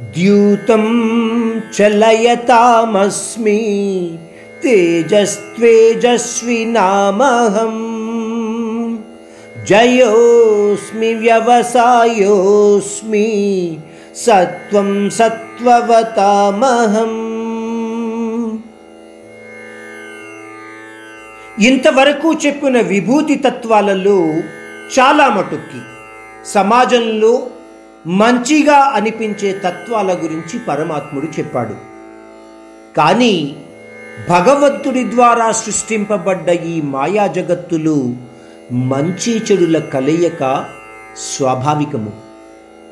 ద్యూతం చలయతామస్మి తేజస్వేజస్వినామహం జయోస్మి వ్యవసాయోస్మి సత్వం సత్వవతామహం. ఇంతవరకు చెప్పిన విభూతి తత్వాలలో చాలా మటుక్కి సమాజంలో మంచిగా అనిపించే తత్వాల గురించి పరమాత్ముడు చెప్పాడు. కానీ భగవంతుడి ద్వారా సృష్టింపబడ్డ ఈ మాయా జగత్తులు మంచి చెడుల కలయిక స్వాభావికము.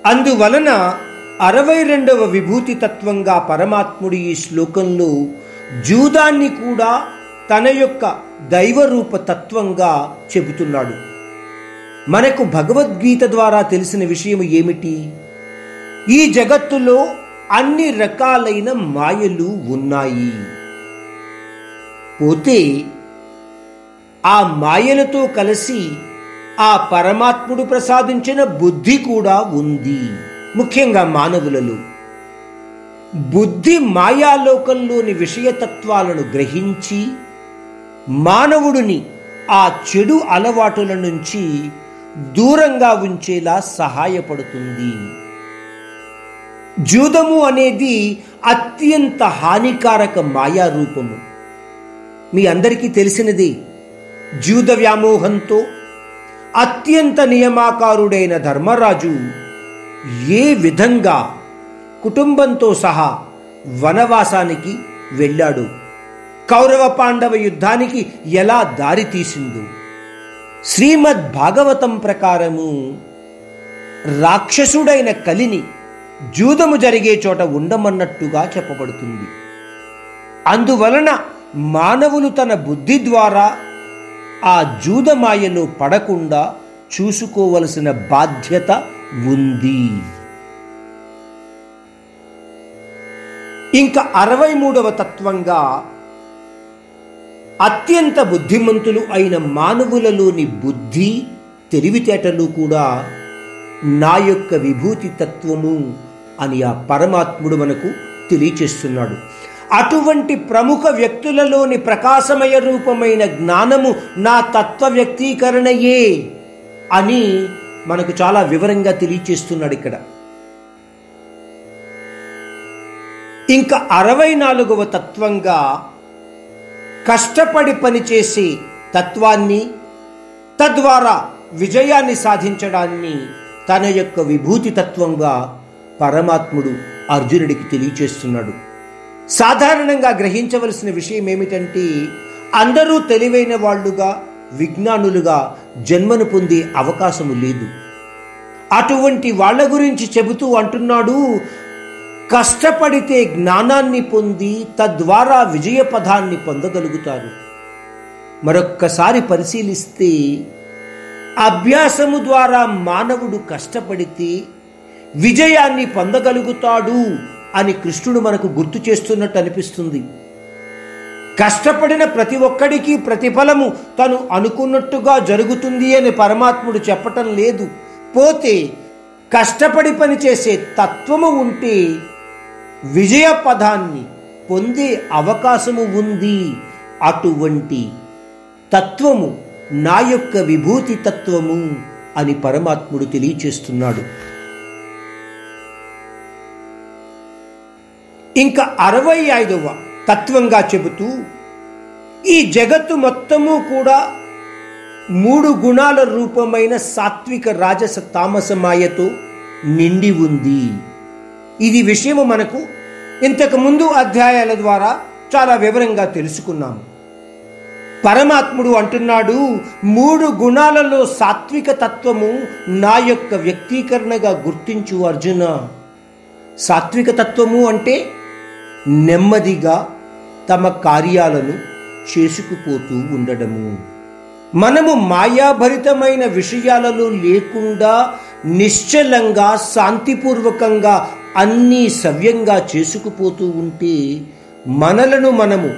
అందువలన అరవై రెండవ విభూతి తత్వంగా పరమాత్ముడు ఈ శ్లోకంలో జూదాన్ని కూడా తన యొక్క దైవరూప తత్వంగా చెబుతున్నాడు. మనకు భగవద్గీత ద్వారా తెలిసిన విషయం ఏమిటి? ఈ జగత్తులో అన్ని రకాలైన మాయలు ఉన్నాయి. పోతే ఆ మాయలతో కలిసి ఆ పరమాత్ముడు ప్రసాదించిన బుద్ధి కూడా ఉంది ముఖ్యంగా మానవులలో. బుద్ధి మాయాలోకంలోని విషయతత్వాలను గ్రహించి మానవుడిని ఆ చెడు అలవాటుల నుంచి దూరంగా ఉంచేలా సహాయపడుతుంది. జూదము అనేది అత్యంత హానికారక మాయా రూపము మీ అందరికీ తెలిసినది జూద వ్యామోహంతో అత్యంత నియమాకారుడైన ధర్మరాజు ఏ విధంగా కుటుంబంతో సహా వనవాసానికి వెళ్ళాడు? కౌరవ పాండవ యుద్ధానికి ఎలా దారి తీసిందో శ్రీమద్ భాగవతం ప్రకారము రాక్షసుడైన కలిని జూదము జరిగే చోట ఉండమన్నట్టుగా చెప్పబడుతుంది. అందువలన మానవులు తన బుద్ధి ద్వారా ఆ జూదమాయలో పడకుండా చూసుకోవలసిన బాధ్యత ఉంది. ఇంకా అరవై మూడవ తత్వంగా అత్యంత బుద్ధిమంతులు అయిన మానవులలోని బుద్ధి తెలివితేటలు కూడా నా యొక్క విభూతి తత్వము అని ఆ పరమాత్ముడు మనకు తెలియచేస్తున్నాడు. అటువంటి ప్రముఖ వ్యక్తులలోని ప్రకాశమయ రూపమైన జ్ఞానము నా తత్వ వ్యక్తీకరణయే అని మనకు చాలా వివరంగా తెలియచేస్తున్నాడు ఇక్కడ. ఇంకా అరవై నాలుగవ తత్వంగా కష్టపడి పనిచేసే తత్వాన్ని తద్వారా విజయాన్ని సాధించడాన్ని తన యొక్క విభూతి తత్వంగా పరమాత్ముడు అర్జునుడికి తెలియచేస్తున్నాడు. సాధారణంగా గ్రహించవలసిన విషయం ఏమిటంటే అందరూ తెలివైన వాళ్ళుగా విజ్ఞానులుగా జన్మను పొందే అవకాశము లేదు. అటువంటి వాళ్ళ గురించి చెబుతూ అంటున్నాడు కష్టపడితే జ్ఞానాన్ని పొంది తద్వారా విజయ పదాన్ని పొందగలుగుతారు. మరొక్కసారి పరిశీలిస్తే అభ్యాసము ద్వారా మానవుడు కష్టపడితే విజయాన్ని పొందగలుగుతాడు అని కృష్ణుడు మనకు గుర్తు చేస్తున్నట్టు అనిపిస్తుంది. కష్టపడిన ప్రతి ఒక్కడికి ప్రతిఫలము తను అనుకున్నట్టుగా జరుగుతుంది అని పరమాత్ముడు చెప్పటం లేదు. పోతే కష్టపడి పనిచేసే తత్వము ఉంటే విజయ పదాన్ని పొందే అవకాశము ఉంది. అటువంటి తత్వము నా యొక్క విభూతి తత్వము అని పరమాత్ముడు తెలియచేస్తున్నాడు. ఇంకా అరవై ఐదవ తత్వంగా చెబుతూ ఈ జగత్తు మొత్తము కూడా మూడు గుణాల రూపమైన సాత్విక రాజస తామస మాయతో నిండి ఉంది. ఇది విషయము మనకు ఇంతకు ముందు అధ్యాయాల ద్వారా చాలా వివరంగా తెలుసుకున్నాము. పరమాత్ముడు అంటున్నాడు మూడు గుణాలలో సాత్విక తత్వము నా యొక్క వ్యక్తీకరణగా గుర్తించు అర్జున. సాత్విక తత్వము అంటే నెమ్మదిగా తమ కార్యాలను చేసుకుపోతూ ఉండడము. మనము మాయాభరితమైన విషయాలలో లేకుండా నిశ్చలంగా శాంతిపూర్వకంగా అన్నీ సవ్యంగా చేసుకుపోతూ ఉంటే మనలను మనము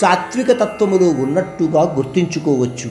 సాత్విక తత్వములో ఉన్నట్టుగా గుర్తించుకోవచ్చు.